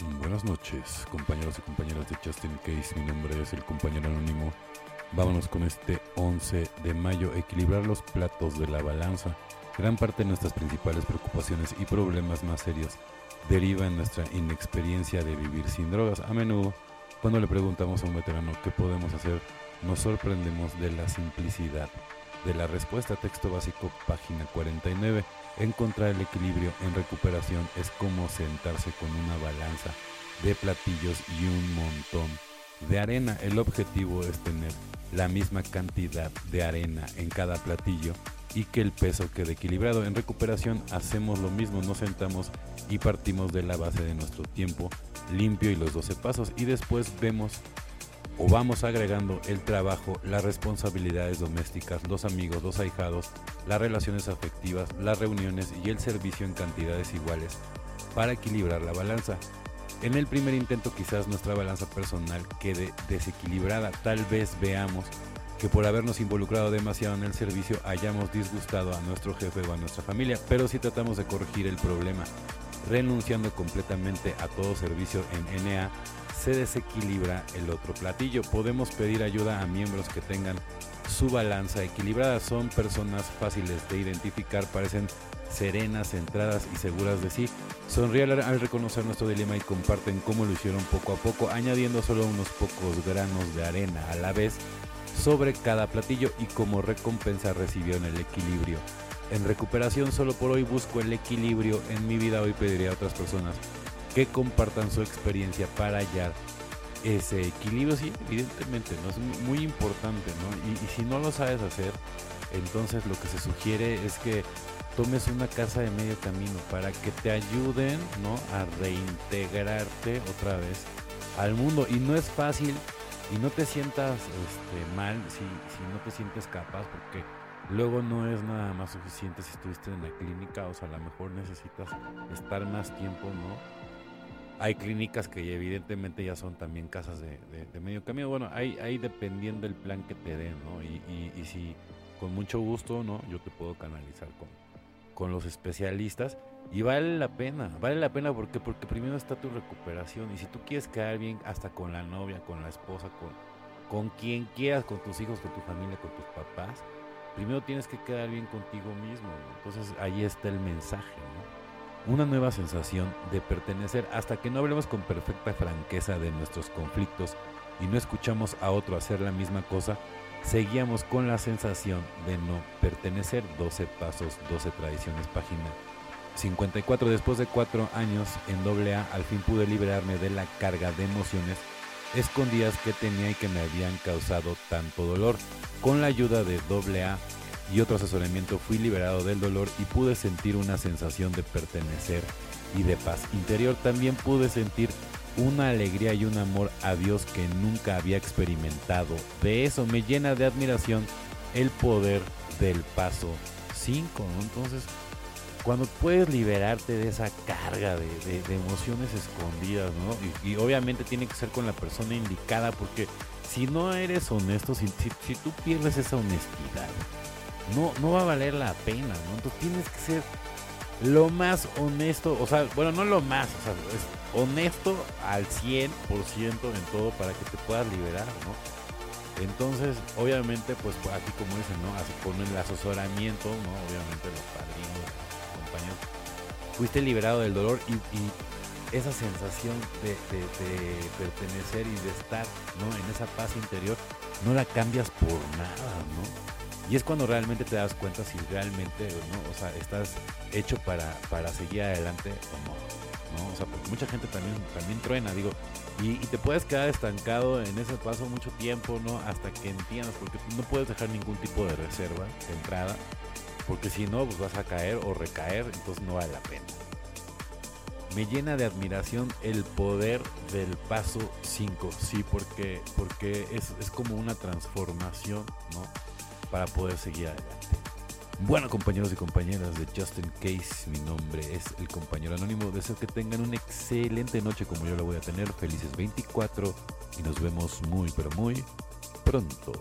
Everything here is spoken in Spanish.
Buenas noches, compañeros y compañeras de Justin Case. Mi nombre es el compañero anónimo. Vámonos con este 11 de mayo. Equilibrar los platos de la balanza. Gran parte de nuestras principales preocupaciones y problemas más serios deriva en nuestra inexperiencia de vivir sin drogas. A menudo, cuando le preguntamos a un veterano qué podemos hacer, nos sorprendemos de la simplicidad de la respuesta. Texto básico, página 49. Encontrar el equilibrio en recuperación es como sentarse con una balanza de platillos y un montón de arena. El objetivo es tener la misma cantidad de arena en cada platillo y que el peso quede equilibrado. En recuperación hacemos lo mismo, nos sentamos y partimos de la base de nuestro tiempo limpio y los 12 pasos y después vemos o vamos agregando el trabajo, las responsabilidades domésticas, los amigos, los ahijados, las relaciones afectivas, las reuniones y el servicio en cantidades iguales para equilibrar la balanza. En el primer intento quizás nuestra balanza personal quede desequilibrada, tal vez veamos que por habernos involucrado demasiado en el servicio hayamos disgustado a nuestro jefe o a nuestra familia, pero si tratamos de corregir el problema, renunciando completamente a todo servicio en NA, se desequilibra el otro platillo. Podemos pedir ayuda a miembros que tengan su balanza equilibrada. Son personas fáciles de identificar, parecen serenas, centradas y seguras de sí. Sonríen al reconocer nuestro dilema y comparten cómo lo hicieron poco a poco, añadiendo solo unos pocos granos de arena a la vez sobre cada platillo y como recompensa recibieron el equilibrio. En recuperación solo por hoy busco el equilibrio en mi vida. Hoy pediría a otras personas que compartan su experiencia para hallar ese equilibrio. Sí, evidentemente, ¿no? Es muy importante, ¿no? Y, si no lo sabes hacer, entonces lo que se sugiere es que tomes una casa de medio camino para que te ayuden, ¿no? A reintegrarte otra vez al mundo. Y no es fácil y no te sientas este, mal si, si no te sientes capaz, porque luego no es nada más suficiente si estuviste en la clínica, o sea, a lo mejor necesitas estar más tiempo, ¿no? Hay clínicas que evidentemente ya son también casas de, de, de medio camino. Bueno, hay, hay dependiendo del plan que te den, ¿no? Y, y, y, si con mucho gusto, ¿no? Yo te puedo canalizar con, con los especialistas. Y vale la pena, vale la pena porque, porque primero está tu recuperación. Y si tú quieres quedar bien hasta con la novia, con la esposa, con, con quien quieras, con tus hijos, con tu familia, con tus papás, primero tienes que quedar bien contigo mismo. ¿no? Entonces ahí está el mensaje, una nueva sensación de pertenecer hasta que no hablemos con perfecta franqueza de nuestros conflictos y no escuchamos a otro hacer la misma cosa, seguíamos con la sensación de no pertenecer. 12 pasos, 12 tradiciones, página 54. Después de cuatro años en AA, al fin pude liberarme de la carga de emociones escondidas que tenía y que me habían causado tanto dolor. Con la ayuda de AA y otro asesoramiento fui liberado del dolor y pude sentir una sensación de pertenecer y de paz interior. También pude sentir una alegría y un amor a Dios que nunca había experimentado. De eso me llena de admiración el poder del paso 5. ¿no? Entonces, cuando puedes liberarte de esa carga de, emociones escondidas, ¿no? Y, obviamente tiene que ser con la persona indicada, porque si no eres honesto, si, tú pierdes esa honestidad, no, no va a valer la pena, ¿no? Entonces tienes que ser lo más honesto, o sea, bueno, no lo más, o sea, es honesto al 100% en todo para que te puedas liberar, ¿no? Entonces, obviamente, pues aquí como dicen, ¿no? Con el asesoramiento, ¿no? Obviamente los padrinos, compañeros, fuiste liberado del dolor y, esa sensación de, pertenecer y de estar, ¿no? En esa paz interior, no la cambias por nada, ¿no? Y es cuando realmente te das cuenta si realmente, ¿no? O sea, estás hecho para, para seguir adelante o no, ¿no? O sea, porque mucha gente también, también truena, digo, y, y, te puedes quedar estancado en ese paso mucho tiempo, ¿no? Hasta que entiendas, porque no puedes dejar ningún tipo de reserva de entrada, porque si no, pues vas a caer o recaer, entonces no vale la pena. Me llena de admiración el poder del paso 5, sí, porque, porque es, es como una transformación, ¿no? para poder seguir adelante. Bueno, compañeros y compañeras de Justin Case, mi nombre es el compañero anónimo. Deseo que tengan una excelente noche como yo la voy a tener. Felices 24 y nos vemos muy, pero muy pronto.